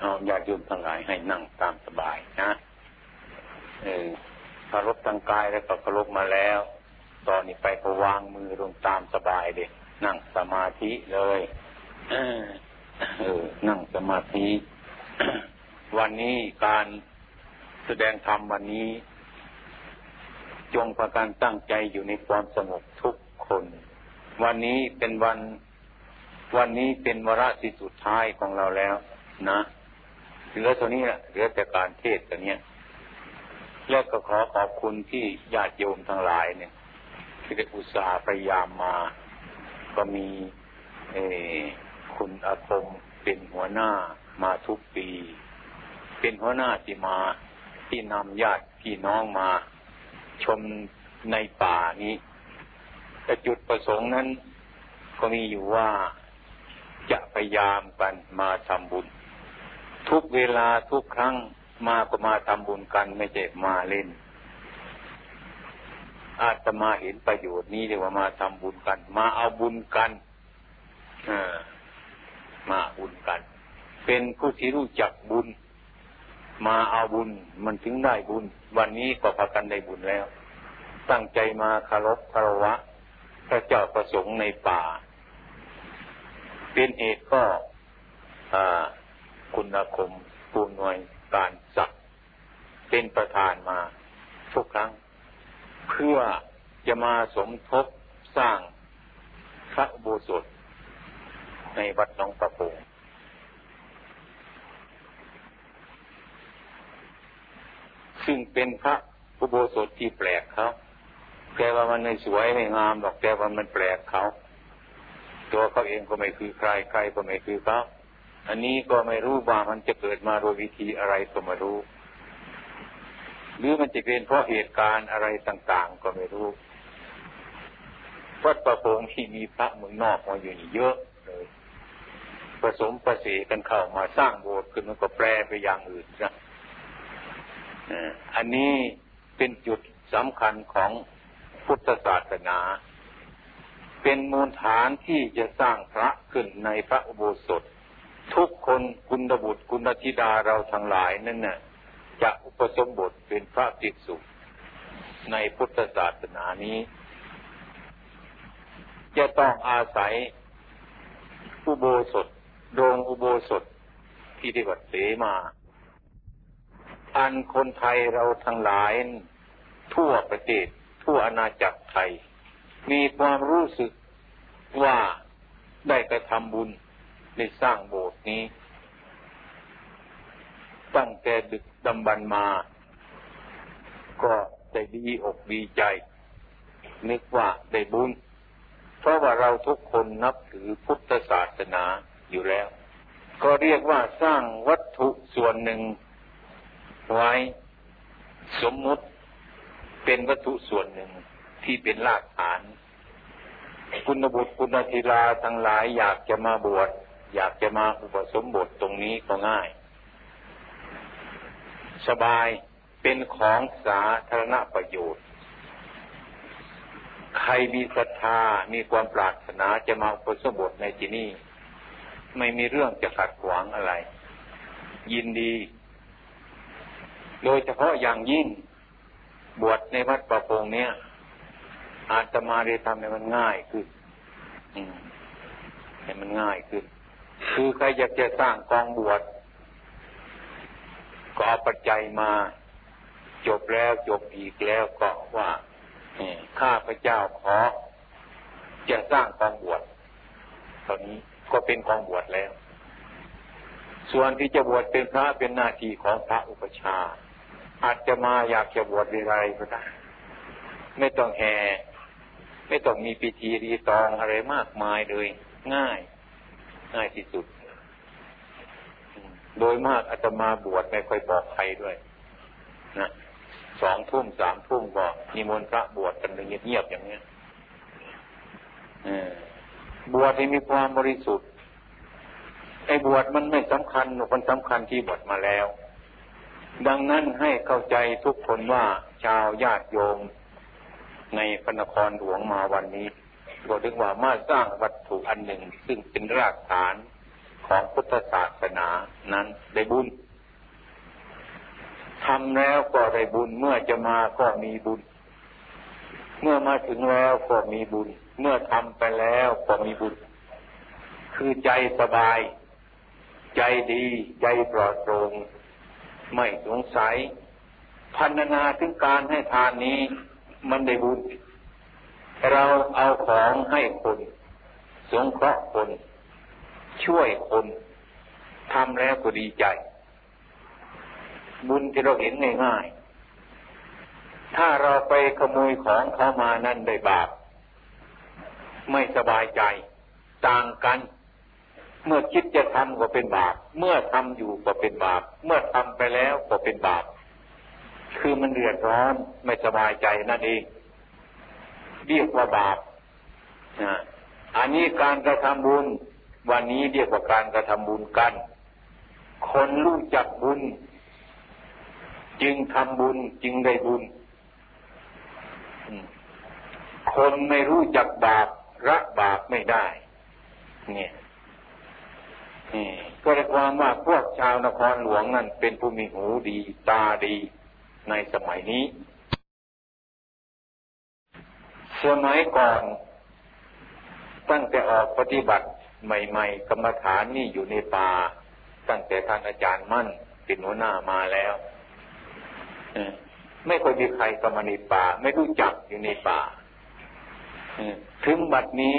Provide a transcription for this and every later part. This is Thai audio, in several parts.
เอาญาติโยมทั้งหลายให้นั่งตามสบายนะเออคารพทางกายแล้วก็คารพมาแล้ว ตอนนี้ไปก็วางมือลงตามสบายเด็นั่งสมาธิเลยเออนั่งสมาธิ วันนี้การแสดงธรรมวันนี้ จงประการตั้งใจอยู่ในความสงบทุกคน วันนี้เป็นวัน วันนี้เป็นวาระที่สุดท้ายของเราแล้ว นะ เหลือตัวนี้แหละเหลือแต่การเทศตัวเนี้ยแล้วก็ขอขอบคุณที่ญาติโยมทั้งหลายเนี่ย ที่ได้อุตส่าห์พยายามมา ก็มีเอคุณอาคมเป็นหัวหน้ามาทุกปี เป็นหัวหน้าที่มา ที่นำญาติพี่น้องมา ชมในป่านี้แต่จุดประสงค์นั้น ก็มีอยู่ว่าจะพยายามกันมาทำบุญ ทุกเวลาทุกครั้งมาก็มาทำบุญกันไม่ใช่มาเล่น อาจจะมาเห็นประโยชน์นี้เรียกว่ามาทำบุญกัน มาเอาบุญกันมาบุญกัน เป็นผู้ที่รู้จักบุญ มาเอาบุญ มันถึงได้บุญ วันนี้ก็พากันได้บุญแล้ว ตั้งใจมาคารพคารวะ พระเจ้าประสงค์ในป่า เป็นเหตุก็ คุณอาคมปูนวยการศักเป็นประธานมาทุกครั้ง เพื่อจะมาสมทบสร้างพระอุโบสถในวัดหนองประพงซึ่งเป็นพระอุโบสถที่แปลกเขาแต่ว่ามันไม่สวยไม่งามหรอกแต่ว่ามันแปลกเขา ตัวเขาเองก็ไม่คือใครใครก็ไม่คือเขา อันนี้ก็ไม่รู้ว่ามันจะเกิดมาโดยวิธีอะไรก็ไม่รู้ หรือมันจะเป็นเพราะเหตุการณ์อะไรต่างๆ ก็ไม่รู้วัดประโพงที่มีพระเมืองนอกมาอยู่นี่เยอะเลยผสมประสีกันเข้ามาสร้างโบสถ์ขึ้นมันก็แปลไปอย่างอื่นนะอันนี้เป็นจุดสำคัญของพุทธศาสนา เป็นมูลฐานที่จะสร้างพระขึ้นในพระอุโบสถ ทุกคนคุณบุตรคุณธิดาเราทั้งหลายนั่นน่ะจะอุปสมบทเป็นพระภิกษุในพุทธศาสนานี้ จะต้องอาศัยอุโบสถโรงอุโบสถที่ที่วัดเสมา อันคนไทยเราทั้งหลาย ทั่วประเทศทั่วอาณาจักรไทย มีความรู้สึกว่าได้กระทำบุญ ได้สร้างโบสถ์นี้ ตั้งแต่ดึกดำบรรมา ก็ได้ดีอกดีใจ นึกว่าได้บุญ เพราะว่าเราทุกคนนับถือพุทธศาสนาอยู่แล้ว ก็เรียกว่าสร้างวัตถุส่วนหนึ่ง ไว้สมมุติเป็นวัตถุส่วนหนึ่งที่เป็นรากฐาน คุณบุตรคุณธิราทั้งหลายอยากจะมาบวช อยากจะมาอุปสมบทตรงนี้ก็ง่าย สบายเป็นของสาธารณประโยชน์ ใครมีศรัทธามีความปรารถนาจะมาอุปสมบทในที่นี้ไม่มีเรื่องจะขัดขวางอะไร ยินดี โดยเฉพาะอย่างยิ่งบวชในวัดประพงเนี้ยอาจจะมาได้ทำให้มันง่ายขึ้นให้มันง่ายขึ้น คือใครอยากจะสร้างกองบวชก็เอาปัจจัยมา จบแล้วจบอีกแล้วก็ว่าข้าพระเจ้าขอ จะสร้างกองบวชตอนนี้ก็เป็นกองบวชแล้ว ส่วนที่จะบวชเป็นพระเป็นหน้าที่ของพระอุปชา อาจจะมาอยากจะบวชอะไรก็ได้ไม่ต้องแห่ไม่ต้องมีพิธีรีตองอะไรมากมายเลย ง่าย ง่ายที่สุด โดยมากอาตมาบวชไม่ค่อยบอกใครด้วย นะสองทุ่มสามทุ่มก็นิมนต์พระบวชกันเงียบๆอย่างเนี้ยบวชที่มีความบริสุทธิ์ไอ้บวชมันไม่สำคัญมันสำคัญที่บวชมาแล้ว ดังนั้นให้เข้าใจทุกคนว่าชาวญาติโยมในพระนครหลวงมาวันนี้ ก็ถึงว่ามาสร้างวัตถุอันหนึ่ง ซึ่งเป็นรากฐานของพุทธธศาสนานั้นได้บุญทำแล้วก็ได้บุญ เมื่อจะมาก็มีบุญ เมื่อมาถึงแล้วก็มีบุญ เมื่อทำไปแล้วก็มีบุญ คือใจสบาย ใจดี ใจปลอดโปร่งไม่สงสัยพันนาถึงการให้ทานนี้ มันได้บุญ เราเอาของให้คนสงเคราะห์คน ช่วยคนทำแล้วก็ดีใจ บุญที่เราเห็นง่ายๆถ้าเราไปขโมยของเขามานั่นได้บาปไม่สบายใจ ต่างกัน เมื่อคิดจะทำก็เป็นบาป เมื่อทำอยู่ก็เป็นบาป เมื่อทำไปแล้วก็เป็นบาป คือมันเดือดร้อนไม่สบายใจนั่นเอง เรียกว่าบาปอันนี้การกระทำบุญ วันนี้เรียกว่าการกระทำบุญกัน คนรู้จักบุญ จึงทำบุญจึงได้บุญ คนไม่รู้จักบาประบาปไม่ได้ เนี่ยก็ได้ความว่าพวกชาวนครหลวงนั่นเป็นผู้มีหูดีตาดีในสมัยนี้ สมัยก่อน ตั้งแต่ออกปฏิบัติใหม่ ๆ กรรมฐานนี่อยู่ในป่า ตั้งแต่ท่านอาจารย์มั่นเป็นหัวหน้ามาแล้วไม่เคยมีใครก็มาในป่า ไม่รู้จักอยู่ในป่าถึงบัดนี้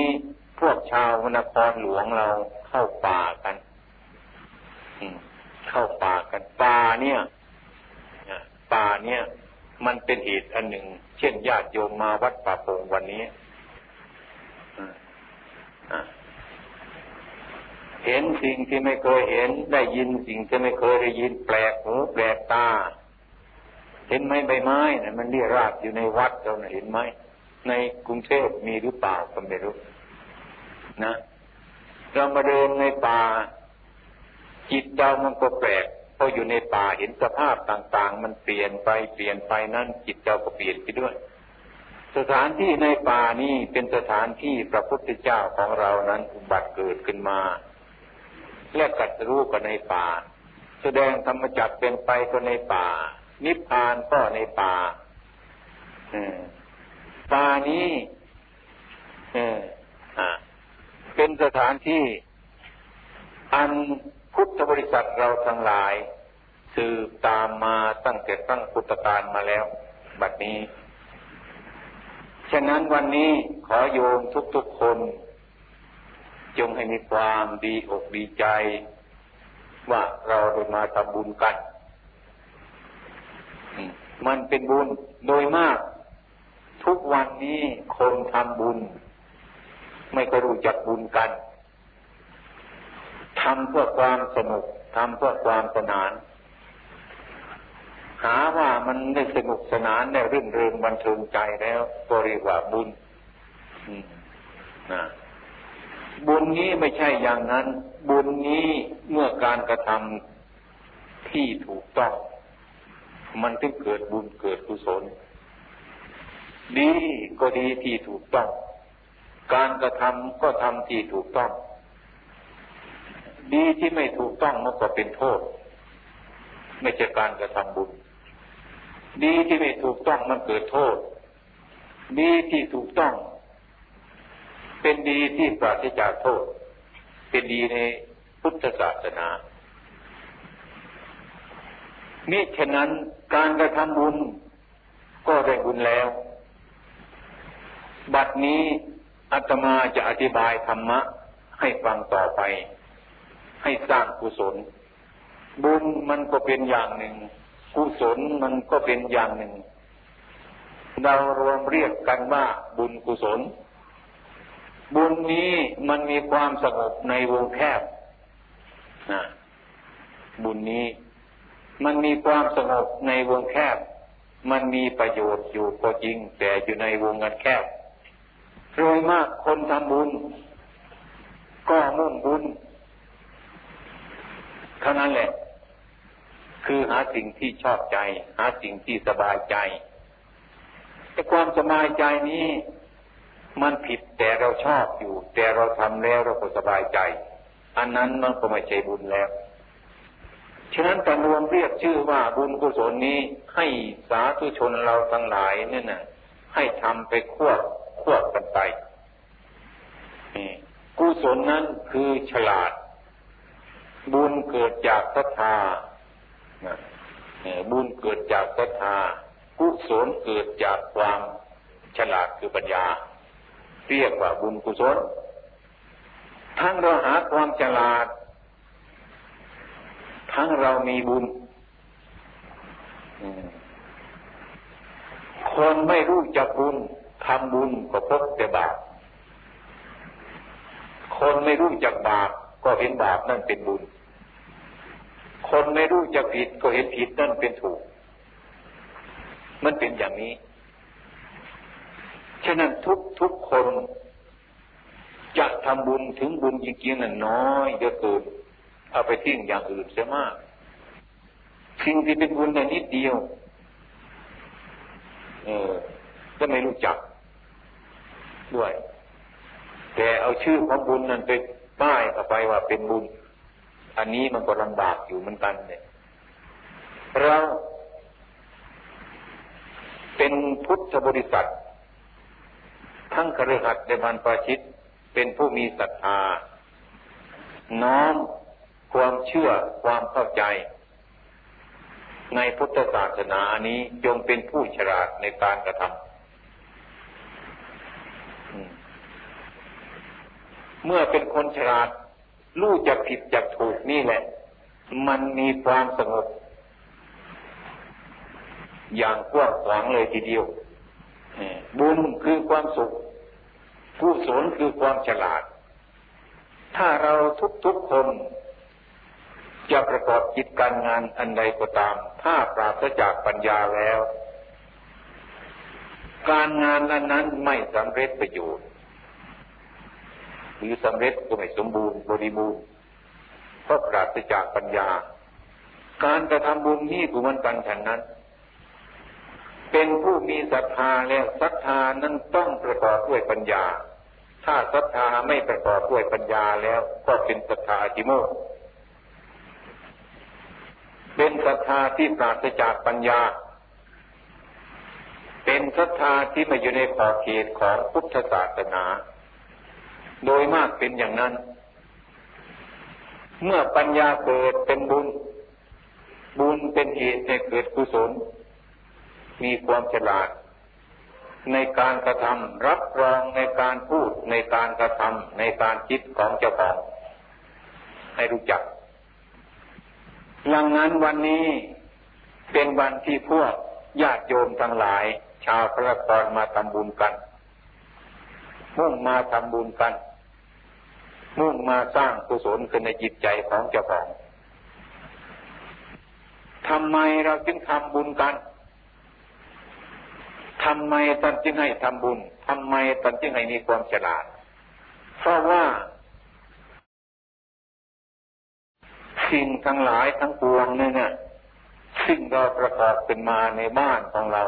พวกชาวนครหลวงเราเข้าป่ากันเข้าป่ากันป่าเนี่ยป่าเนี่ย มันเป็นเหตุอันหนึ่ง เช่นญาติโยมมาวัดป่าโป่งวันนี้เห็นสิ่งที่ไม่เคยเห็น ได้ยินสิ่งที่ไม่เคยได้ยิน แปลกหูแปลกตา เห็นไหมใบไม้เนี่ยมันเรียราบอยู่ในวัดเราเห็นไหมในกรุงเทพมีหรือเปล่าก็ไม่รู้นะเรามาเดินในป่า จิตเรามันก็แปลก พออยู่ในป่าเห็นสภาพต่างๆ มันเปลี่ยนไปเปลี่ยนไปนั้นจิตเราก็เปลี่ยนไปด้วย สถานที่ในป่านี้เป็นสถานที่พระพุทธเจ้าของเรานั้นอุบัติเกิดขึ้นมา และกัดรู้ก็ในป่า แสดงธรรมจักเป็นไปก็ในป่า นิพพานก็ในป่าป่านี้เป็นสถานที่อัน พุทธบริษัทเราทั้งหลาย สืบตามมาตั้งแต่ตั้งพุทธกาลมาแล้ว บัดนี้ ฉะนั้นวันนี้ขอโยมทุกๆคน จงให้มีความดีอกดีใจ ว่าเราได้มาทำบุญกัน มันเป็นบุญโดยมาก ทุกวันนี้คนทำบุญ ไม่ก็รู้จักบุญกัน ทำเพื่อความสนุกทำเพื่อความสนาน หาว่ามันได้สนุกสนานได้รื่นเริงบันเทิงใจแล้วก็เรียกว่าบุญนะบุญนี้ไม่ใช่อย่างนั้น บุญนี้เมื่อการกระทำที่ถูกต้อง มันถึงเกิดบุญเกิดกุศลดีก็ดีที่ถูกต้อง การกระทำก็ทำที่ถูกต้อง ดีที่ไม่ถูกต้องมันก็เป็นโทษ ไม่ใช่การกระทำบุญ ดีที่ไม่ถูกต้องมันเกิดโทษ ดีที่ถูกต้อง เป็นดีที่ปราศจากโทษ เป็นดีในพุทธศาสนามิฉะนั้นการกระทำบุญก็ได้บุญแล้ว บัดนี้อาตมาจะอธิบายธรรมะให้ฟังต่อไป ให้สร้างกุศล บุญมันก็เป็นอย่างหนึ่ง กุศลมันก็เป็นอย่างหนึ่ง เรารวมเรียกกันว่าบุญกุศล บุญนี้มันมีความสงบในวงแคบนะบุญนี้ มันมีความสงบในวงแคบ มันมีประโยชน์อยู่ก็จริง แต่อยู่ในวงเงินแคบโดยมากคนทำบุญ ก็มุ่งบุญ เท่านั้นแหละ คือหาสิ่งที่ชอบใจ หาสิ่งที่สบายใจแต่ความสบายใจนี้ มันผิดแต่เราชอบอยู่ แต่เราทำแล้วเราก็สบายใจ อันนั้นมันก็ไม่ใช่บุญแล้วฉะนั้นการรวมเรียกชื่อว่าบุญกุศลนี้ให้สาธุชนเราทั้งหลายเนี่ยนะให้ทำไปควบควบกันไปกุศลนั้นคือฉลาด บุญเกิดจากศรัทธาบุญเกิดจากศรัทธากุศลเกิดจากความฉลาดคือปัญญา เรียกว่าบุญกุศลทั้งเราหาความฉลาด ทั้งเรามีบุญคนไม่รู้จักบุญทำบุญก็พบแต่บาปคนไม่รู้จักบาปก็เห็นบาปนั่นเป็นบุญ คนไม่รู้จักผิดก็เห็นผิดนั่นเป็นถูก มันเป็นอย่างนี้ ฉะนั้นทุกทุกคนจะทำบุญถึงบุญจริงๆนั้นน้อยเดือเกินเอาไปทิ้งอย่างอื่นเสียมากสิ่งที่เป็นบุญแต่นิดเดียว เออก็ไม่รู้จัก ด้วย แต่เอาชื่อของบุญนั้นไปป้ายเข้าไปว่าเป็นบุญ อันนี้มันก็ลำบากอยู่เหมือนกันเนี่ยเราเป็นพุทธบริษัท ทั้งคฤหัสถ์ในบันปาชิต เป็นผู้มีศรัทธา น้อมความเชื่อความเข้าใจ ในพุทธศาสนานี้จงเป็นผู้ฉลาดในการกระทำเมื่อเป็นคนฉลาด รู้จักผิดจักถูกนี่แหละ มันมีความสงบ อย่างกว้างขวางเลยทีเดียวบุญคือความสุขกุศลคือความฉลาด ถ้าเราทุกๆคนจะประกอบกิจการงานอันใดก็ตาม ถ้าปราศจากปัญญาแล้ว การงานนั้นนั้นไม่สำเร็จประโยชน์ หรือสำเร็จก็ไม่สมบูรณ์บริบูรณ์เพราะปราศจากปัญญา การกระทำบุญนี่ก็เหมือนกันฉันนั้น เป็นผู้มีศรัทธาแล้วศรัทธานั้นต้องประกอบด้วยปัญญา ถ้าศรัทธาไม่ประกอบด้วยปัญญาแล้วก็เป็นศรัทธาอิโมกเป็นศรัทธาที่ปราศจากปัญญา เป็นศรัทธาที่ไม่อยู่ในขอบเขตของพุทธศาสนา โดยมากเป็นอย่างนั้น เมื่อปัญญาเกิดเป็นบุญ บุญเป็นเหตุให้เกิดกุศล มีความฉลาด ในการกระทำรับรองในการพูดในการกระทำในการคิดของเจ้าของให้รู้จักดังนั้นวันนี้เป็นวันที่พวกญาติโยมทั้งหลาย ชาวพระกรมาทำบุญกันมุ่งมาทำบุญกัน มุ่งมาสร้างกุศลขึ้นในจิตใจของเจ้าของทำไมเราจึงทำบุญกันทำไมท่านจึงให้ทำบุญทำไมท่านจึงให้มีความฉลาด เพราะว่า สิ่งทั้งหลายทั้งปวงเนี่ยสิ่งเราประกอบเป็นมาในบ้านของเรา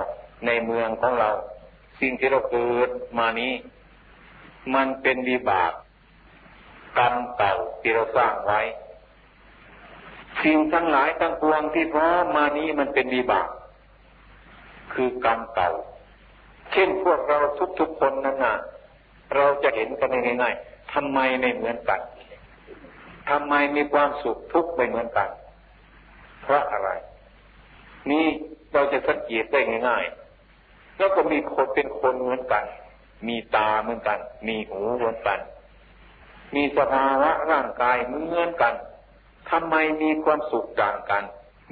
ในเมืองของเรา สิ่งที่เราเกิดมานี้ มันเป็นวิบาก กรรมเก่าที่เราสร้างไว้ สิ่งทั้งหลายทั้งปวงที่พร้อมมานี้มันเป็นวิบาก คือกรรมเก่า เช่นพวกเราทุกๆคนนั้นนะเราจะเห็นกันง่ายๆทำไมไม่เหมือนกันทำไมมีความสุขทุกข์ไม่เหมือนกัน เพราะอะไร นี่เราจะสังเกตได้ง่ายๆ แล้วก็มีคนเป็นคนเหมือนกัน มีตาเหมือนกัน มีหูเหมือนกัน มีสภาวะร่างกายเหมือนกันทำไมมีความสุขต่างกัน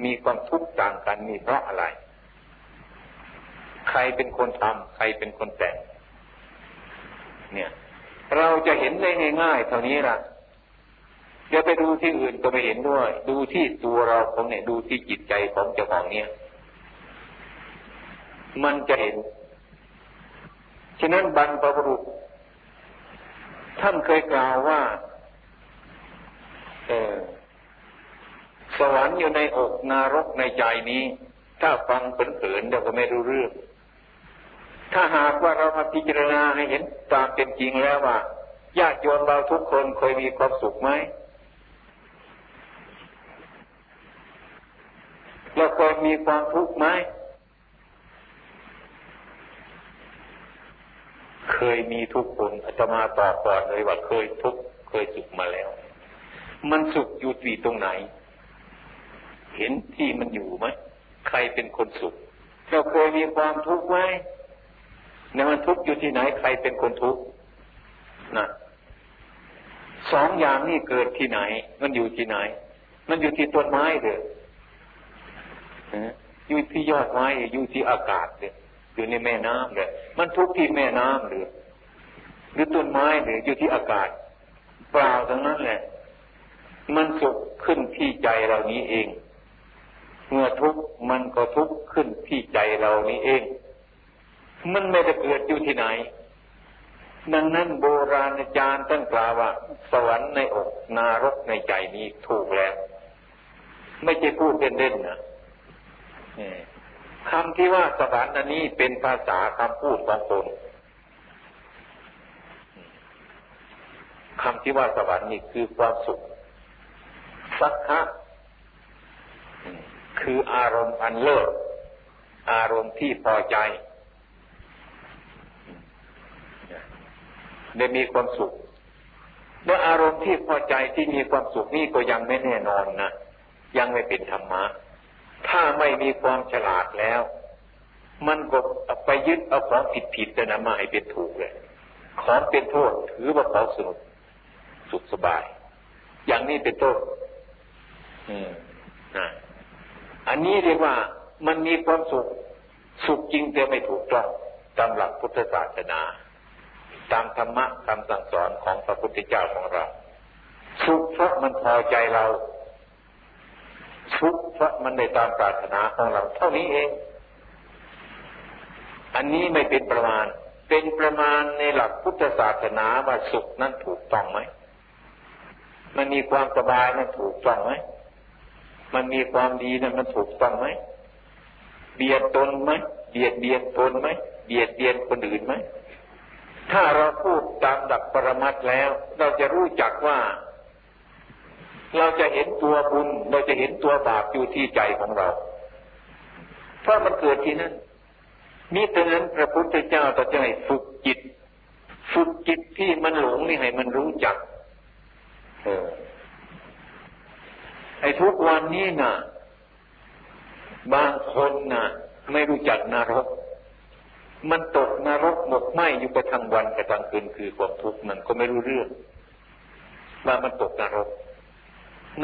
มีความทุกข์ต่างกันมีเพราะอะไร ใครเป็นคนทำใครเป็นคนแต่งเนี่ย เราจะเห็นได้ง่ายๆเท่านี้ล่ะจะไปดูที่อื่นก็ไม่เห็นด้วย ดูที่ตัวเราของเนี่ยดูที่จิตใจของเจ้าของเนี่ย มันจะเห็นฉะนั้นบรรพบุรุษ ท่านเคยกล่าวว่าเออสวรรค์อยู่ในอกนรกในใจนี้ ถ้าฟังเผินๆเราก็ไม่รู้เรื่อง ถ้าหากว่าเรามาพิจารณาให้เห็นตามเป็นจริงแล้วว่าญาติโยมเราทุกคนเคยมีความสุขไหมเราเคยมีความทุกข์ไหม เคยมีทุกคนอาตมาตอบก่อนเลยว่าเคยทุกข์เคยสุขมาแล้ว มันสุขอยู่ที่ตรงไหน เห็นที่มันอยู่ไหมใครเป็นคนสุขเราเคยมีความทุกข์ไหมเนี่ยมันทุกข์อยู่ที่ไหนใครเป็นคนทุกข์นะสองอย่างนี้เกิดที่ไหน มันอยู่ที่ไหน มันอยู่ที่ต้นไม้เด้ออยู่ที่ยอดไม้อยู่ที่อากาศเด้อ อยู่ในแม่น้ำเด้อมันทุกที่แม่น้ำเด้อหรือต้นไม้เด้ออยู่ที่อากาศ เปล่าทั้งนั้นแหละ มันสุขขึ้นที่ใจเรานี้เอง เมื่อทุกข์มันก็ทุกข์ขึ้นที่ใจเรานี้เอง มันไม่ได้เกิดอยู่ที่ไหน ดังนั้นโบราณอาจารย์ตั้งกล่าวว่า สวรรค์ในอกนรกในใจนี้ถูกแล้ว ไม่ใช่พูดเล่นๆนะ คำที่ว่าสวรรค์อันนี้เป็นภาษาคำพูดของคนคำที่ว่าสวรรค์นี่คือความสุข สักคะคืออารมณ์อันเลิศอารมณ์ที่พอใจได้มีความสุขเมื่ออารมณ์ที่พอใจที่มีความสุขนี่ก็ยังไม่แน่นอนนะยังไม่เป็นธรรมะ ถ้าไม่มีความฉลาดแล้ว มันก็ไปยึดเอาของผิดผิดแต่นะมาให้เป็นถูกเลย ของเป็นโทษถือว่าเขาสนุกสุขสบาย อย่างนี้เป็นต้นอืมนะอันนี้เรียกว่ามันมีความสุข สุขจริงแต่ไม่ถูกต้องตามหลักพุทธศาสนา ตามธรรมะคำสั่งสอนของพระพุทธเจ้าของเราทุขเพราะมันพอใจเรา ทุกข์เพราะมันในตามปรารถนาของเรา เท่านี้เอง อันนี้ไม่เป็นประมาณ เป็นประมาณในหลักพุทธศาสนาว่าสุขนั้นถูกต้องไหม มันมีความสบายนั้นถูกต้องไหม มันมีความดีนั้นมันถูกต้องไหม เบียดตนไหม เบียดเบียนตนไหม เบียดเบียนคนอื่นไหม ถ้าเราพูดตามดับปรมัตแล้ว เราจะรู้จักว่า เราจะเห็นตัวบุญ เราจะเห็นตัวบาปอยู่ที่ใจของเรา เพราะมันเกิดที่นั่นนี่แต่นั้นพระพุทธเจ้าตรัสให้ฝึกจิต ฝึกจิตที่มันหลงนี่ให้มันรู้จัก เออไอ้ทุกวันนี้น่ะ บางคนน่ะ ไม่รู้จักนรก มันตกนรกหมกไหมอยู่ไปทั้งวันกับทั้งคืนคือความทุกข์มันก็ไม่รู้เรื่องว่ามันตกนรก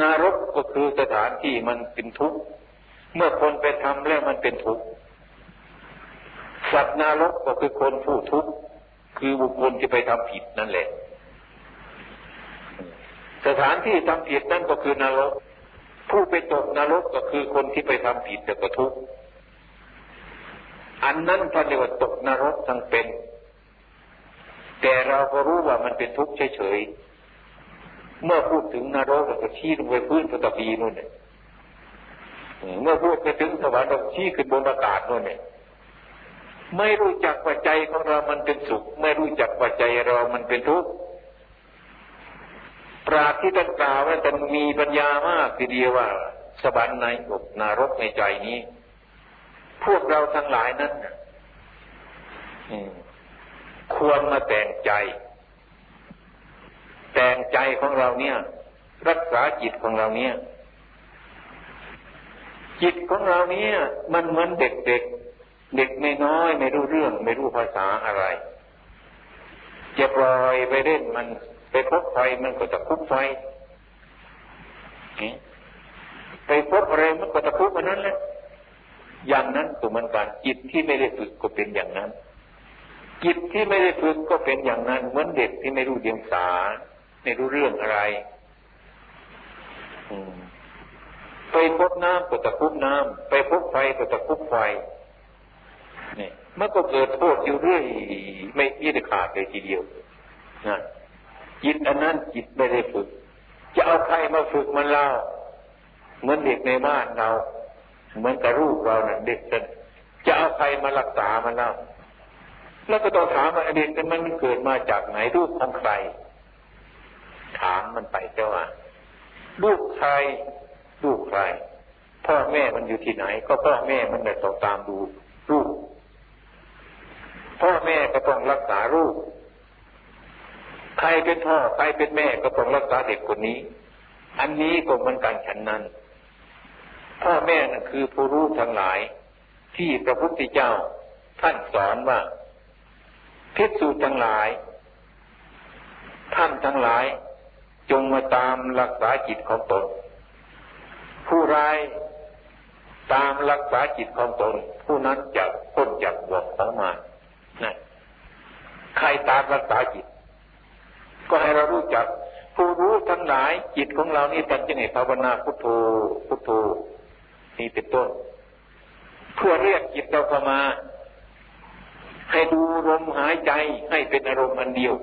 นรกก็คือสถานที่มันเป็นทุกข์เมื่อคนไปทำแล้วมันเป็นทุกข์สัตว์นรกก็คือคนผู้ทุกข์คือบุคคลที่ไปทำผิดนั่นแหละ สถานที่ทำผิดนั่นก็คือนรก ผู้ไปตกนรกก็คือคนที่ไปทำผิดแต่ก็ทุกข์อันนั้นพระเรียกว่าตกนรกทั้งเป็น แต่เราก็รู้ว่ามันเป็นทุกข์เฉยๆ เมื่อพูดถึงนรกก็ชี้ลงไปพื้นปฐพีนู่นเนี่ยเมื่อพูดไปถึงสวรรค์เราชี้ขึ้นบนอากาศนู่นเนี่ยไม่รู้จักว่าใจของเรามันเป็นสุข ไม่รู้จักว่าใจเรามันเป็นทุกข์ปราที่ท่านกล่าวว่าจะมีปัญญามากทีเดียวว่าสวรรค์ในอกนรกในใจนี้ พวกเราทั้งหลายนั้นควรมาแต่งใจ แต่งใจของเราเนี่ย รักษาจิตของเราเนี่ย จิตของเราเนี่ย มันเหมือนเด็กเด็กเด็กไม่น้อยไม่รู้เรื่อง ไม่รู้ภาษาอะไร จะปล่อยไปเล่นมันไปพบไฟมันก็จะคุบไฟไปพบอะไรมันก็จะคุบมันนั้นแหละอย่างนั้นก็เหมือนกันจิตที่ไม่ได้ฝึกก็เป็นอย่างนั้นจิตที่ไม่ได้ฝึกก็เป็นอย่างนั้นเหมือนเด็กที่ไม่รู้เดียงสา ไม่รู้เรื่องอะไรไปพบน้ำก็ตะคุบน้ำไปพบไฟก็ตะคุบไฟนี่มันก็เกิดโทษอยู่เรื่อยไม่มีได้ขาดเลยทีเดียวนะจิตอันนั้นจิตไม่ได้ฝึก จะเอาใครมาฝึกมันเล่าเหมือนเด็กในบ้านเราเหมือนกับรูปเรานี่ยเด็กจะจะเอาใครมารักษามันแล้วแล้วก็ต้องถามว่าเด็กมันมันเกิดมาจากไหนรูปของใคร ถามมันไปเจ้าว่าลูกใครลูกใครพ่อแม่มันอยู่ที่ไหน ก็พ่อแม่มันไม่ต้องตามดูลูกพ่อแม่ก็ต้องรักษาลูกใครเป็นพ่อใครเป็นแม่ก็ต้องรักษาเด็กคนนี้ อันนี้ก็เหมือนกันฉันนั้น พ่อแม่นั่นคือผู้รู้ทั้งหลาย ที่พระพุทธเจ้าท่านสอนว่าพิสูจน์ทั้งหลาย ท่านทั้งหลาย จงมาตามรักษาจิตของตน ผู้ร้ายตามรักษาจิตของตน ผู้นั้นจะพ้นจากบวกของมานะใครตามรักษาจิต ก็ให้เรารู้จัก ผู้รู้ทั้งหลายจิตของเรานี่ตั้งใจภาวนาพุทโธพุทโธนี่เป็นต้นเพื่อเรียกจิตเราเข้ามา ให้ดูลมหายใจให้เป็นอารมณ์อันเดียว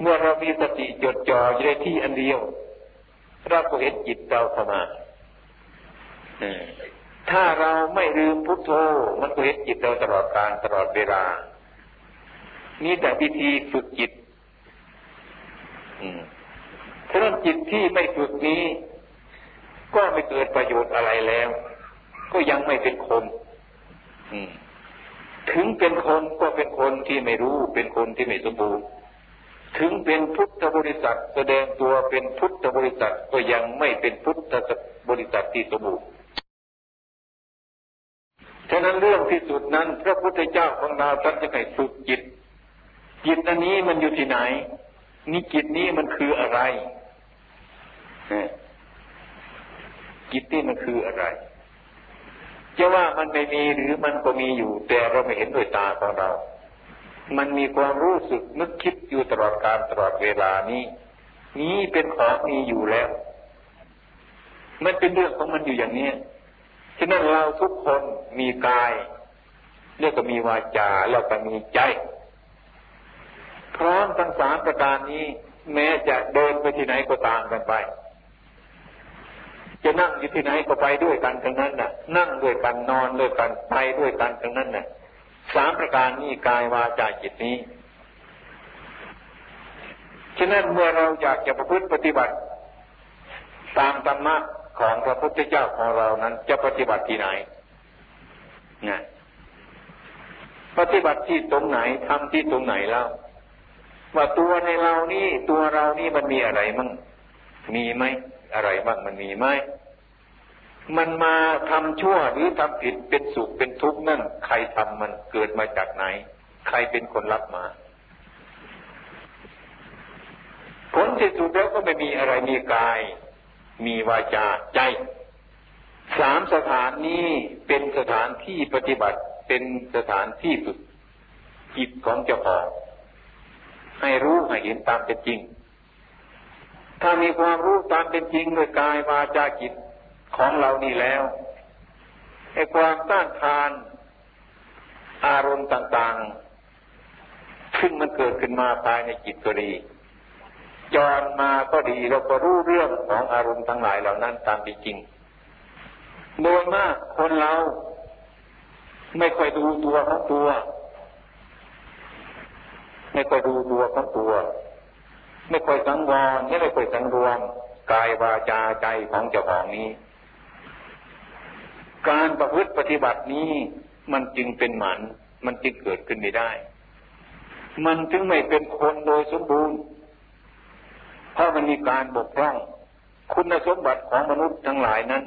เมื่อเรามีสติจดจ่ออยู่ในที่อันเดียวเราก็เห็นจิตเราเข้ามาถ้าเราไม่ลืมพุทโธ มันก็เห็นจิตเราตลอดการตลอดเวลา นี่แต่วิธีฝึกจิตเพราะนั้นจิตที่ไม่ฝึกนี้ ก็ไม่เกิดประโยชน์อะไรแล้ว ก็ยังไม่เป็นคนถึงเป็นคนก็เป็นคนที่ไม่รู้ เป็นคนที่ไม่สมบูรณ์ ถึงเป็นพุทธบริษัทแสดงตัวเป็นพุทธบริษัทก็ยังไม่เป็นพุทธบริษัทที่สมบูรณ์ฉะนั้นเรื่องที่สุดนั้น พระพุทธเจ้าของเราท่านจะให้ฝึกจิต จิตอันนี้มันอยู่ที่ไหน นี่จิตนี้มันคืออะไรจิตนี่มันคืออะไรจะว่ามันไม่มีหรือมันก็มีอยู่ แต่เราไม่เห็นด้วยตาของเรา มันมีความรู้สึกนึกคิดอยู่ตลอดการตลอดเวลานี้ นี้เป็นของมีอยู่แล้ว มันเป็นเรื่องของมันอยู่อย่างนี้ฉะนั้นเราทุกคนมีกายเรียกว่ามีวาจาแล้วก็มีใจ พร้อมทั้งสามประการนี้ แม้จะเดินไปที่ไหนก็ตามกันไป จะนั่งอยู่ที่ไหนก็ไปด้วยกันทั้งนั้นน่ะ นั่งด้วยกันนอนด้วยกันไปด้วยกันทั้งนั้นน่ะ สามประการนี้กายวาจาจิตนี้ ฉะนั้นเมื่อเราอยากจะประพฤติปฏิบัติ ตามธรรมะของพระพุทธเจ้าของเรานั้น จะปฏิบัติที่ไหนนะปฏิบัติที่ตรงไหนทำที่ตรงไหนแล้วว่าตัวในเรานี่ตัวเรานี่มันมีอะไรมั่งมีไหมอะไรบ้างมันมีไหม มันมาทำชั่วหรือทำผิดเป็นสุขเป็นทุกข์นั่นใครทำมันเกิดมาจากไหน ใครเป็นคนรับมา ผลที่สุดแล้วก็ไม่มีอะไรมีกาย มีวาจาใจสามสถานนี้เป็นสถานที่ปฏิบัติเป็นสถานที่ฝึกจิตของเจ้าของให้รู้ให้เห็นตามเป็นจริง ถ้ามีความรู้ตามเป็นจริงด้วยกายวาจาจิต ของเรานี่แล้วไอ้ความต้านทาน อารมณ์ต่างๆ ซึ่งมันเกิดขึ้นมาภายในจิตก็ดีจรมาก็ดีเราก็รู้เรื่องของอารมณ์ทั้งหลายเหล่านั้นตามเป็นจริง โดยมากคนเราไม่ค่อยดูตัวของตัว ไม่ค่อยดูตัวของตัว ไม่ค่อยสังวรไม่ค่อยสังรวมกายวาจาใจของเจ้าของนี้ การประพฤติปฏิบัตินี้ มันจึงเป็นหมันมันจึงเกิดขึ้นไม่ได้ มันจึงไม่เป็นคนโดยสมบูรณ์ เพราะมันมีการบกพร่องคุณสมบัติของมนุษย์ทั้งหลายนั้น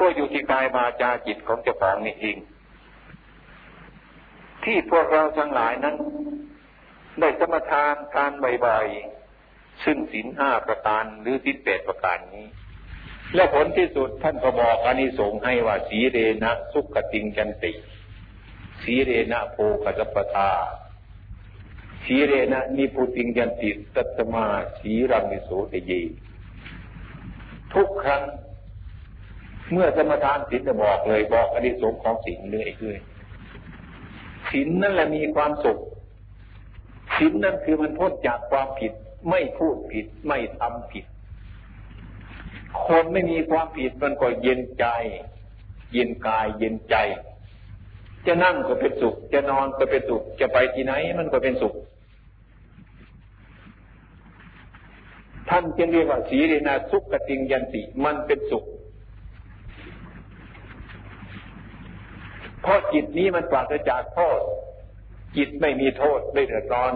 ก็อยู่ที่กายวาจาจิตของเจ้าของนี่เองที่พวกเราทั้งหลายนั้น ได้สมทานการบ่อยๆซึ่งศีลห้าประการหรือศีลแปดประการนี้ และผลที่สุดท่านก็บอกอานิสงส์ให้ว่าสีเรนะสุขติงจันติสีเรนะโพกสัปทาสีเรนะนิพุติงยันติตัตมาสีรังมิโสตเยทุกครั้ง เมื่อสมทานศีลจะบอกเลยบอกอนิสงส์ของศีลเลยเลยศีลนั่นแหละมีความสุขศีลนั่นคือมันพ้นจากความผิด ไม่พูดผิดไม่ทำผิด คนไม่มีความผิดมันก็เย็นใจ เย็นกายเย็นใจ จะนั่งก็เป็นสุข จะนอนก็เป็นสุข จะไปที่ไหนมันก็เป็นสุข ท่านจึงเรียกว่าสีเรนาสุขกติงยันติมันเป็นสุข เพราะจิตนี้มันปราศจากโทษจิตไม่มีโทษไม่เดือดร้อน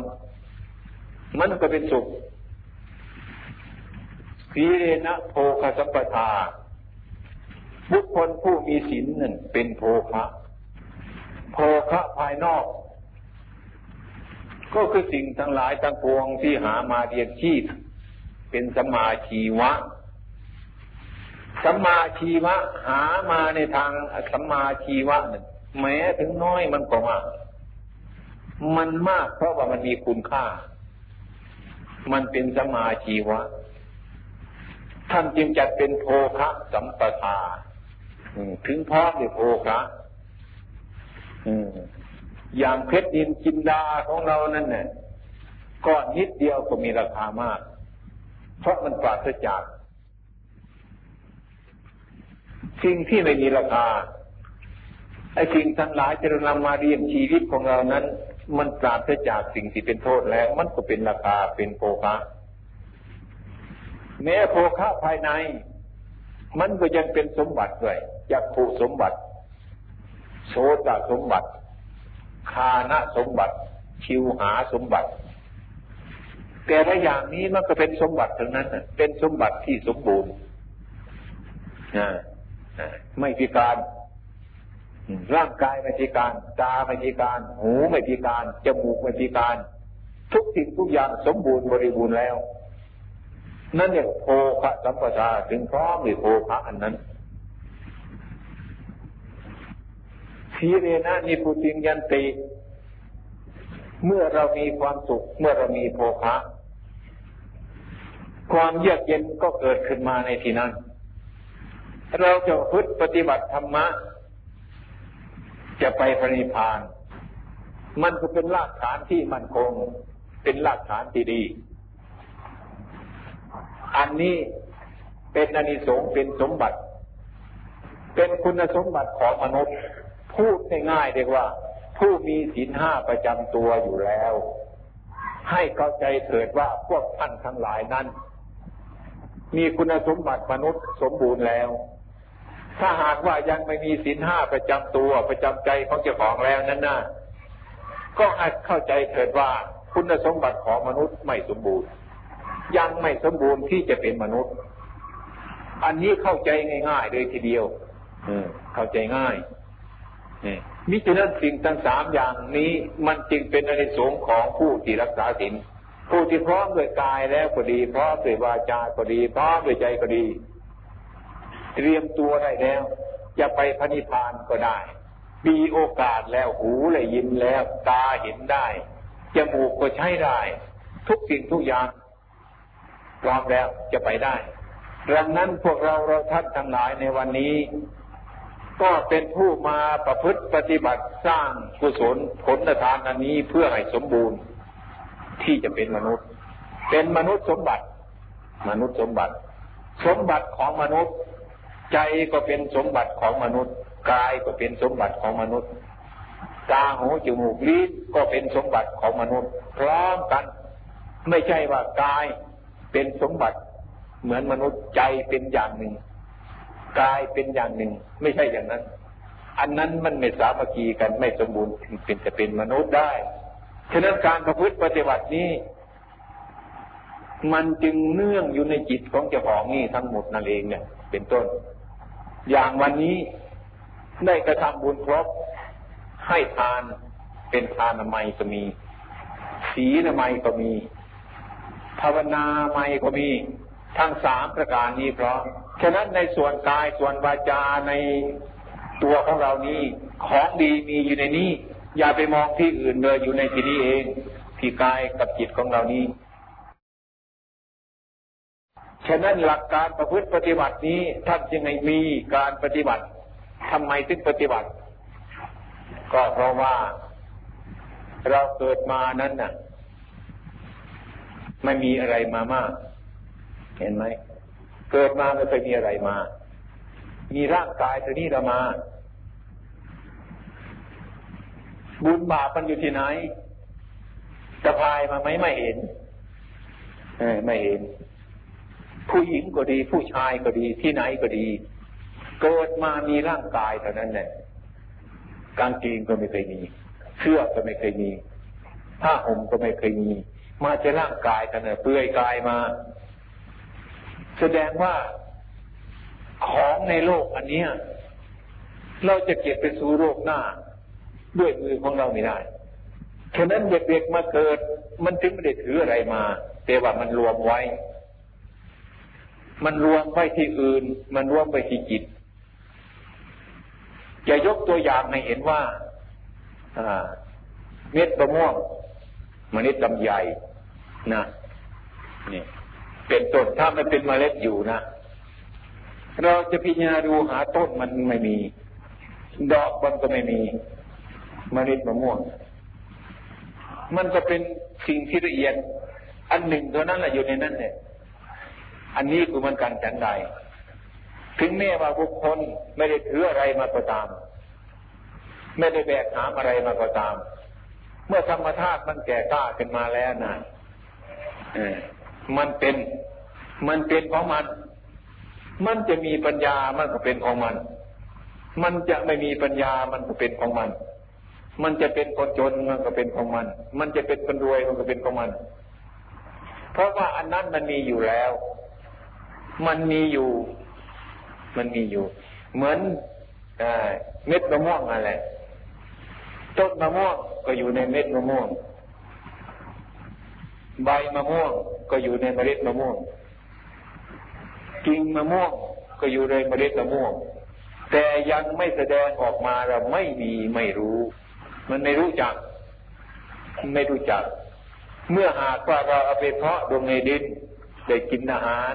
มันก็เป็นสุข สีเรนะโภคสัมปทา บุคคลผู้มีศีลนั่นเป็นโภคะโภคะภายนอก ก็คือสิ่งทั้งหลายทั้งปวงที่หามาเรียนชีพ เป็นสมาชีวะสัมมาชีวะหามาในทางสัมมาชีวะนึ่งแม้ถึงน้อยมันก็มาก มันมากเพราะว่ามันมีคุณค่า มันเป็นสัมมาชีวะ ท่านจึงจัดเป็นโภคะสัมปทาถึงพร้อมด้วยโภคะอย่างเพชรดินจินดาของเรานั่นเนี่ยก้อนนิดเดียวก็มีราคามาก เพราะมันปราศจาก สิ่งที่ไม่มีราคาไอ้สิ่งทั้งหลายที่เรานำมาเรียนชีวิตของเรานั้น มันปราศจากสิ่งที่เป็นโทษแล้ว มันก็เป็นราคาเป็นโภคะ แม้โภคะภายใน มันก็ยังเป็นสมบัติด้วยจักผูสมบัติ โสตสมบัติ คานะสมบัติ ชิวหาสมบัติ แต่ละอย่างนี้มันก็เป็นสมบัติทั้งนั้นเป็นสมบัติที่สมบูรณ์ไม่พิการร่างกายไม่พิการ ตาไม่พิการ หูไม่พิการ จมูกไม่พิการ ทุกสิ่งทุกอย่างสมบูรณ์บริบูรณ์แล้ว นั่นเนี่ยโภคะสัมปทาถึงพร้อมหรือโภคะอันนั้นทีเรนะนิพุติงยันติเมื่อเรามีความสุข เมื่อเรามีโภคะ ความเยือกเย็นก็เกิดขึ้นมาในที่นั้น เราจะพึ่ปฏิบัติธรรมะ จะไปพระนิพพาน มันก็เป็นรากฐานที่มั่นคง เป็นรากฐานที่ดี อันนี้เป็นอนิสงส์เป็นสมบัติ เป็นคุณสมบัติของมนุษย์ พูดง่ายๆเรียกว่า ผู้มีศีลห้าประจำตัวอยู่แล้ว ให้เข้าใจเถิดว่าพวกท่านทั้งหลายนั้น มีคุณสมบัติมนุษย์สมบูรณ์แล้ว ถ้าหากว่ายังไม่มีศีลห้าประจำตัวประจำใจของเจ้าของแล้วนั้นน่ะก็อาจเข้าใจเถิดว่าคุณสมบัติของมนุษย์ไม่สมบูรณ์ ยังไม่สมบูรณ์ที่จะเป็นมนุษย์ อันนี้เข้าใจง่าย ๆ เลยทีเดียวเข้าใจง่ายมิฉะนั้นสิ่งทั้งสามอย่างนี้มันจึงเป็นอนิสงส์ของผู้ที่รักษาศีลผู้ที่พร้อมด้วยกายแล้วก็ดีพร้อมด้วยวาจาก็ดีพร้อมด้วยใจก็ดี เตรียมตัวได้แล้ว จะไปพระนิพพานก็ได้ มีโอกาสแล้วหูเลยยินแล้ว ตาเห็นได้จมูกก็ใช้ได้ ทุกสิ่งทุกอย่าง พร้อมแล้วจะไปได้ดังนั้นพวกเราเราท่านทั้งหลายในวันนี้ ก็เป็นผู้มาประพฤติปฏิบัติสร้างกุศลผลทานอันนี้เพื่อให้สมบูรณ์ ที่จะเป็นมนุษย์ เป็นมนุษย์สมบัติ มนุษย์สมบัติ สมบัติของมนุษย์ ใจก็เป็นสมบัติของมนุษย์กายก็เป็นสมบัติของมนุษย์ตาหูจมูกลิ้นก็เป็นสมบัติของมนุษย์ พร้อมกัน ไม่ใช่ว่ากาย เป็นสมบัติเหมือนมนุษย์ใจเป็นอย่างหนึ่งกายเป็นอย่างหนึ่ง ไม่ใช่อย่างนั้น อันนั้นมันไม่สามัคคีกันไม่สมบูรณ์ถึงเป็นจะเป็นมนุษย์ได้ฉะนั้นการประพฤติปฏิบัตินี้ มันจึงเนื่องอยู่ในจิตของเจ้าของนี่ทั้งหมดนั่นเองเนี่ย เป็นต้น อย่างวันนี้ได้กระทำบุญครบให้ทานเป็นทานไมก็มี ศีลไมก็มี ภาวนาไม่ก็มี ทั้งสามประการนี้พร้อมฉะนั้นในส่วนกายส่วนวาจาในตัวของเรานี้ของดีมีอยู่ในนี้ อย่าไปมองที่อื่นเลยอยู่ในที่นี้เองที่กายกับจิตของเรานี้ฉะนั้นหลักการประพฤติปฏิบัตินี้ท่านจึงให้มีการปฏิบัติทำไมถึงปฏิบัติ ก็เพราะว่า เราเกิดมานั้นน่ะ ไม่มีอะไรมามาก เห็นไหมเกิดมาไม่เคยมีอะไรมา มีร่างกายตัวนี้เรามา บุญบาปมันอยู่ที่ไหนจะพายมาไหมไม่เห็นไม่เห็น ผู้หญิงก็ดี ผู้ชายก็ดีที่ไหนก็ดี เกิดมามีร่างกายเท่านั้นแหละกางเกงก็ไม่เคยมี เสื้อก็ไม่เคยมี ผ้าห่มก็ไม่เคยมี มาจะร่างกายกันเน่ยเปลือยกายมา แสดงว่าของในโลกอันนี้เราจะเก็บไปสู่โลกหน้า ด้วยมือของเราไม่ได้ฉะนั้นเด็กๆมาเกิด มันถึงไม่ได้ถืออะไรมา แต่ว่ามันรวมไว้ มันรวมไว้ที่อื่น มันรวมไว้ที่จิต จะยกตัวอย่างให้เห็นว่าเม็ดมะม่วงมเมล็ดลำไย นะเนี่เป็นต้นถ้ามันเป็นเมล็ดอยู่นะเราจะพิจารณาดูหาต้นมันไม่มี ดอกมันก็ไม่มีมเมล็ดมะม่วง มันก็เป็นสิ่งที่ละเอียด อันหนึ่งเท่านั้นแหละอยู่ในนั้นเนี่ยอันนี้คือมันการฉันใดถึงแม้ว่าบุคคลไม่ได้ถืออะไรมาก็ตาม ไม่ได้แบกหามอะไรมาก็ตาม เมื่อธรรมธาตุมันแก่กล้าขึ้นมาแล้วน่ะ มันเป็น มันเป็นของมัน มันจะมีปัญญามันก็เป็นของมัน มันจะไม่มีปัญญามันก็เป็นของมัน มันจะเป็นคนจนมันก็เป็นของมัน มันจะเป็นคนรวยมันก็เป็นของมัน เพราะว่าอันนั้นมันมีอยู่แล้ว มันมีอยู่ มันมีอยู่ เหมือนเม็ดมะม่วงอะไรต้นมะม่วงก็อยู่ในเม็ดมะม่วง ใบมะม่วงก็อยู่ในเมล็ดมะม่วงกิ่งมะม่วงก็อยู่ในเมล็ดมะม่วง แต่ยังไม่แสดงออกมาเราไม่มีไม่รู้ มันไม่รู้จัก ไม่รู้จัก เมื่อหากว่าเราเอาไปเพาะลงในดินได้กินอาหาร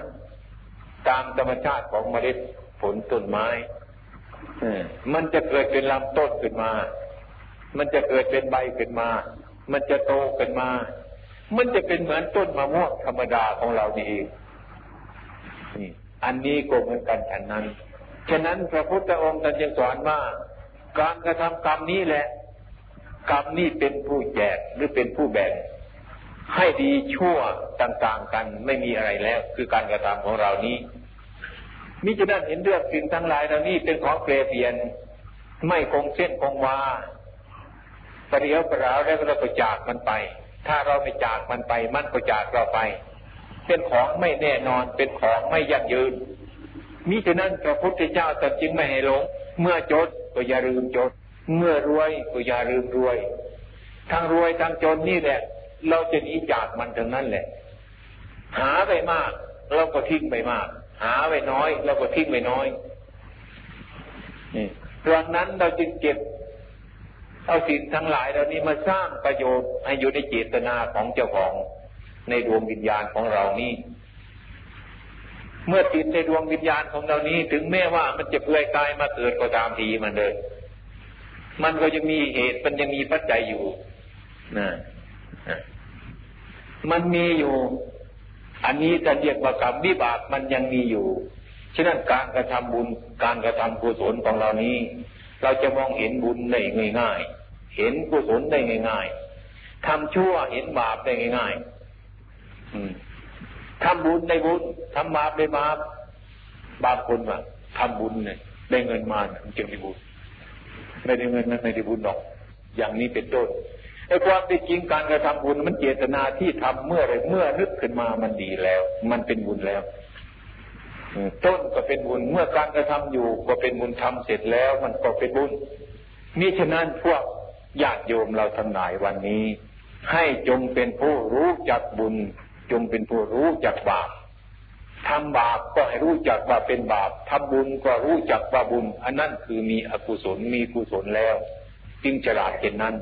ตามธรรมชาติของเมล็ดผลต้นไม้มันจะเกิดเป็นลำต้นขึ้นมา มันจะเกิดเป็นใบขึ้นมา มันจะโตขึ้นมา มันจะเป็นเหมือนต้นมะม่วงธรรมดาของเรานี่เองนี่ อันนี้ก็เหมือนกันฉันนั้น ฉะนั้นพระพุทธองค์ท่านจึงสอนว่าการกระทำกรรมนี้แหละ กรรมนี้เป็นผู้แจกหรือเป็นผู้แบ่งให้ดีชั่วต่างๆกันไม่มีอะไรแล้ว คือการกระทำของเรานี้มิจะนั้นเห็นเรื่องสิ่งทั้งหลายเหล่านี้เป็นของเปลี่ยนเปลี่ยน ไม่คงเส้นคงวาปริยวปราวแล้วเราก็จากมันไป ถ้าเราไม่จากมันไป มันก็จากเราไป เป็นของไม่แน่นอน เป็นของไม่ยั่งยืน มิฉะนั้นพระพุทธเจ้าตรัสจึงไม่ให้หลง เมื่อจดก็อย่าลืมจด เมื่อรวยก็อย่าลืมรวย ทั้งรวยทั้งจนนี่แหละ เราจะหนีจากมันทั้งนั้นแหละ หาไปมากเราก็ทิ้งไปมาก หาไว้น้อยเราก็ทิ้งไว้น้อยนี่ดังนั้นเราจึงเก็บ เอาสิ่งทั้งหลายเหล่านี้มาสร้างประโยชน์ให้อยู่ในเจตนาของเจ้าของในดวงวิญญาณของเรานี้เมื่อติดในดวงวิญญาณของเรานี้ ถึงแม้ว่ามันจะเปลือยกายมาเกิดก็ตามทีมันเลย มันก็ยังมีเหตุมันยังมีปัจจัยอยู่นะมันมีอยู่ อันนี้จะเรียกว่ากรรมวิบากมันยังมีอยู่ฉะนั้นการกระทำบุญการกระทำกุศลของเรานี้ เราจะมองเห็นบุญได้ง่าย ๆ เห็นกุศลได้ง่าย ๆทำชั่วเห็นบาปได้ง่ายๆทำบุญได้บุญทำบาปได้บาปบางคนว่าทำบุญเนี่ยได้เงินมาจึงได้บุญไม่ได้เงินนั้นไม่ได้บุญหรอก อย่างนี้เป็นต้นไอ้ความเป็นจริงการกระทำบุญมันเจตนาที่ทำเมื่อไรเมื่อนึกขึ้นมามันดีแล้ว มันเป็นบุญแล้ว ต้นก็เป็นบุญเมื่อการกระทำอยู่ก็เป็นบุญทำเสร็จแล้วมันก็เป็นบุญมิฉะนั้นพวกญาติโยมเราทั้งหลายวันนี้ ให้จงเป็นผู้รู้จักบุญ จงเป็นผู้รู้จักบาปทำบาปก็ให้รู้จักว่าเป็นบาปทำบุญก็รู้จักว่าบุญ อันนั้นคือมีอกุศลมีกุศลแล้ว จึงฉลาดเห็นนั้น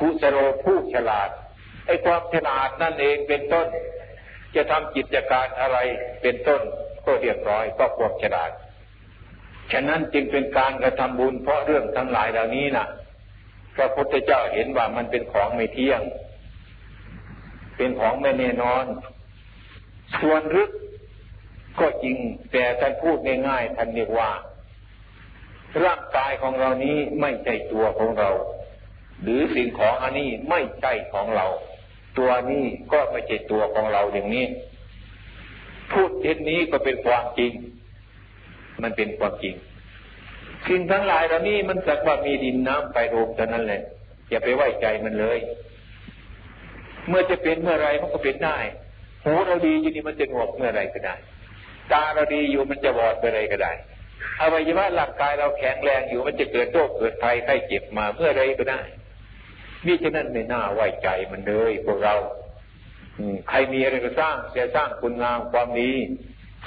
กุสโรผู้ฉลาดไอ้ความฉลาดนั่นเองเป็นต้น จะทำกิจการอะไรเป็นต้น ก็เรียบร้อยก็ความฉลาดฉะนั้นจึงเป็นการกระทำบุญ เพราะเรื่องทั้งหลายเหล่านี้นะ่ะ พระพุทธเจ้าเห็นว่ามันเป็นของไม่เที่ยง เป็นของไม่แน่นอน ส่วนรึกก็จริงแต่ท่านพูดง่ายๆท่านเรียกว่า ร่างกายของเรานี้ไม่ใช่ตัวของเรา หรือสิ่งของอันนี้ไม่ใช่ของเรา ตัวนี้ก็ไม่ใช่ตัวของเราอย่างนี้ พูดเช่นนี้ก็เป็นความจริง มันเป็นความจริงสิ่งทั้งหลายเหล่านี้มันสักว่ามีดินน้ำไฟลมเท่านั้นแหละ อย่าไปไว้ใจมันเลย เมื่อจะเป็นเมื่อไรมันก็เป็นได้หูเราดีอยู่นี่มันจะหนวกเมื่อไรก็ได้ ตาเราดีอยู่มันจะบอดเมื่อไรก็ได้อวัยวะร่างกายเราแข็งแรงอยู่มันจะเกิดโรคเกิดภัยไข้เจ็บมาเมื่อไรก็ได้นี่ฉะนั้นไม่น่าไว้ใจมันเลยพวกเรา ใครมีอะไรก็สร้างเสีสร้างคุณงามความดี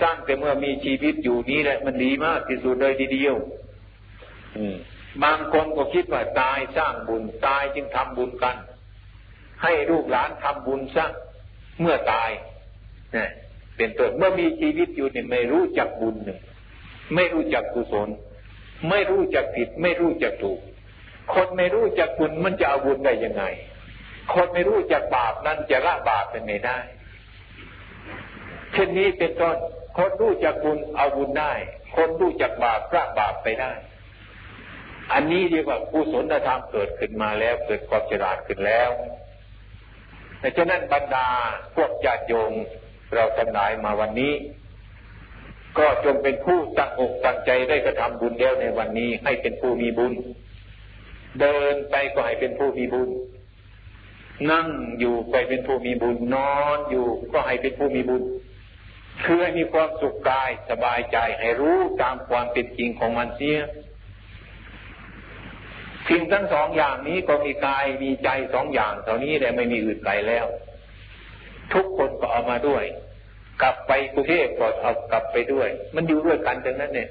สร้างแต่เมื่อมีชีวิตอยู่นี้แหละมันดีมากที่สุดเลยทีเดียวบางคนก็คิดว่าตายสร้างบุญตายจึงทำบุญกัน ให้ลูกหลานทำบุญซะเมื่อตายเนี่ยเป็นต้นเมื่อมีชีวิตอยู่เนี่ยไม่รู้จักบุญหนึ่งไม่รู้จักกุศล ไม่รู้จักผิด ไม่รู้จักถูก คนไม่รู้จักบุญมันจะเอาบุญได้ยังไง คนไม่รู้จักบาปนั้นจะละบาปเป็นไม่ได้ เช่นนี้เป็นต้น คนรู้จักบุญเอาบุญได้ คนรู้จักบาปละบาปไปได้ อันนี้เรียกว่ากุศลธรรมเกิดขึ้นมาแล้ว เกิดความฉลาดขึ้นแล้วแต่ฉะนั้นบรรดาพวกญาติโยมเราทั้งหลายมาวันนี้ ก็จงเป็นผู้ตั้งอกตั้งใจได้กระทำบุญแล้วในวันนี้ ให้เป็นผู้มีบุญ เดินไปก็ให้เป็นผู้มีบุญ นั่งอยู่ไปเป็นผู้มีบุญนอนอยู่ก็ให้เป็นผู้มีบุญคือให้มีความสุขกายสบายใจให้รู้ตามความเป็นจริงของมันเสียสิ่งทั้งสองอย่างนี้ก็มีกายมีใจสองอย่างเท่านี้แต่ไม่มีอื่นใดแล้ว ทุกคนก็เอามาด้วย กลับไปกรุงเทพก็เอากลับไปด้วย มันอยู่ด้วยกันทั้งนั้น เนี่ย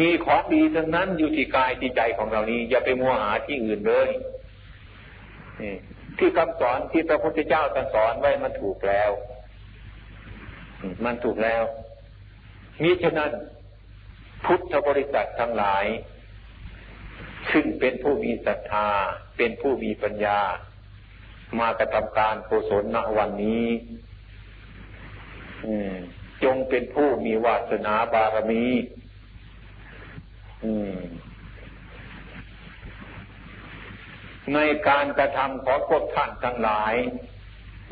มีของดีทั้งนั้นอยู่ที่กายที่ใจของเรานี้ อย่าไปมัวหาที่อื่นเลย ที่คำสอนที่พระพุทธเจ้าสอนไว้มันถูกแล้ว มันถูกแล้วมิฉะนั้น พุทธบริษัททั้งหลาย ซึ่งเป็นผู้มีศรัทธา เป็นผู้มีปัญญา มากระทำการโกศลณวันนี้จงเป็นผู้มีวาสนาบารมี ในการกระทำของพวกท่านทั้งหลาย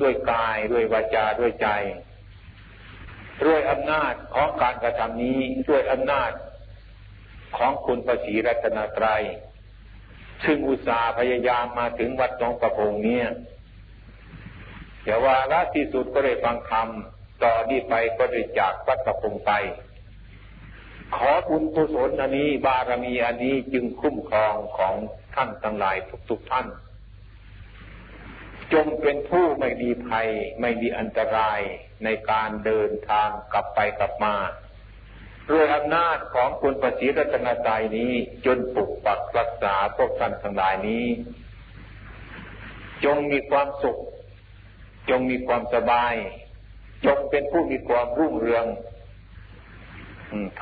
ด้วยกายด้วยวาจาด้วยใจ ด้วยอำนาจของการกระทำนี้ด้วยอำนาจของคุณพระศรีรัตนตรัย ซึ่งอุตสาห์พยายามมาถึงวัดหนองประพงเนี่ยเดี๋ยวว่าละที่สุดก็ได้ฟังธรรมต่อนี้ไปก็ได้จากวัดประพงไป ขอบุญกุศลอันนี้ บารมีอันนี้จึงคุ้มครองของ ท่านทั้งหลายทุกๆทท่าน จงเป็นผู้ไม่มีภัย ไม่มีอันตรายในการเดินทางกลับไปกลับมาด้วยอำนาจของคุณปฏิรัตนใจนี้ จนปกปักรักษาพวกท่านทั้งหลายนี้ จงมีความสุข จงมีความสบาย จงเป็นผู้มีความรุ่งเรือง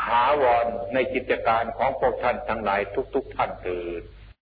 ถาวรในกิจการของพวกท่านทั้งหลายทุกๆทท่านเถิด